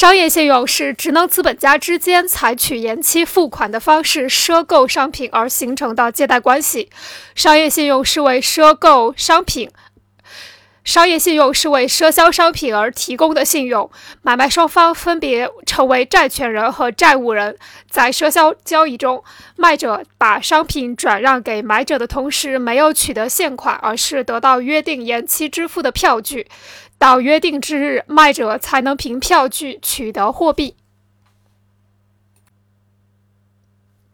商业信用是职能资本家之间采取延期付款的方式赊购商品而形成的借贷关系。商业信用是为赊购商品。商业信用是为赊销商品而提供的信用，买卖双方分别成为债权人和债务人。在赊销交易中，卖者把商品转让给买者的同时，没有取得现款，而是得到约定延期支付的票据。到约定之日，卖者才能凭票据取得货币。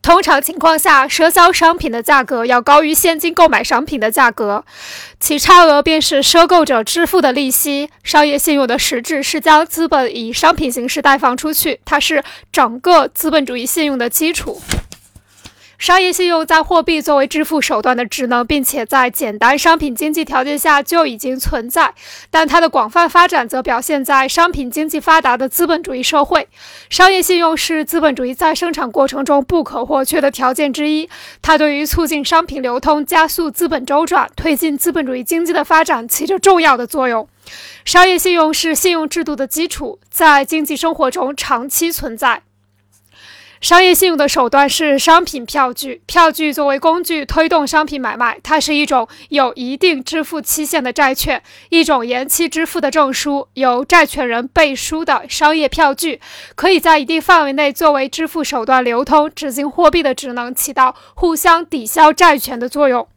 通常情况下，赊销商品的价格要高于现金购买商品的价格，其差额便是赊购者支付的利息。商业信用的实质是将资本以商品形式贷放出去，它是整个资本主义信用的基础。商业信用在货币作为支付手段的职能，并且在简单商品经济条件下就已经存在，但它的广泛发展则表现在商品经济发达的资本主义社会。商业信用是资本主义在生产过程中不可或缺的条件之一，它对于促进商品流通、加速资本周转、推进资本主义经济的发展起着重要的作用。商业信用是信用制度的基础，在经济生活中长期存在。商业信用的手段是商品票据。票据作为工具推动商品买卖，它是一种有一定支付期限的债券，一种延期支付的证书，由债权人背书的商业票据，可以在一定范围内作为支付手段流通，执行货币的职能，起到互相抵消债权的作用。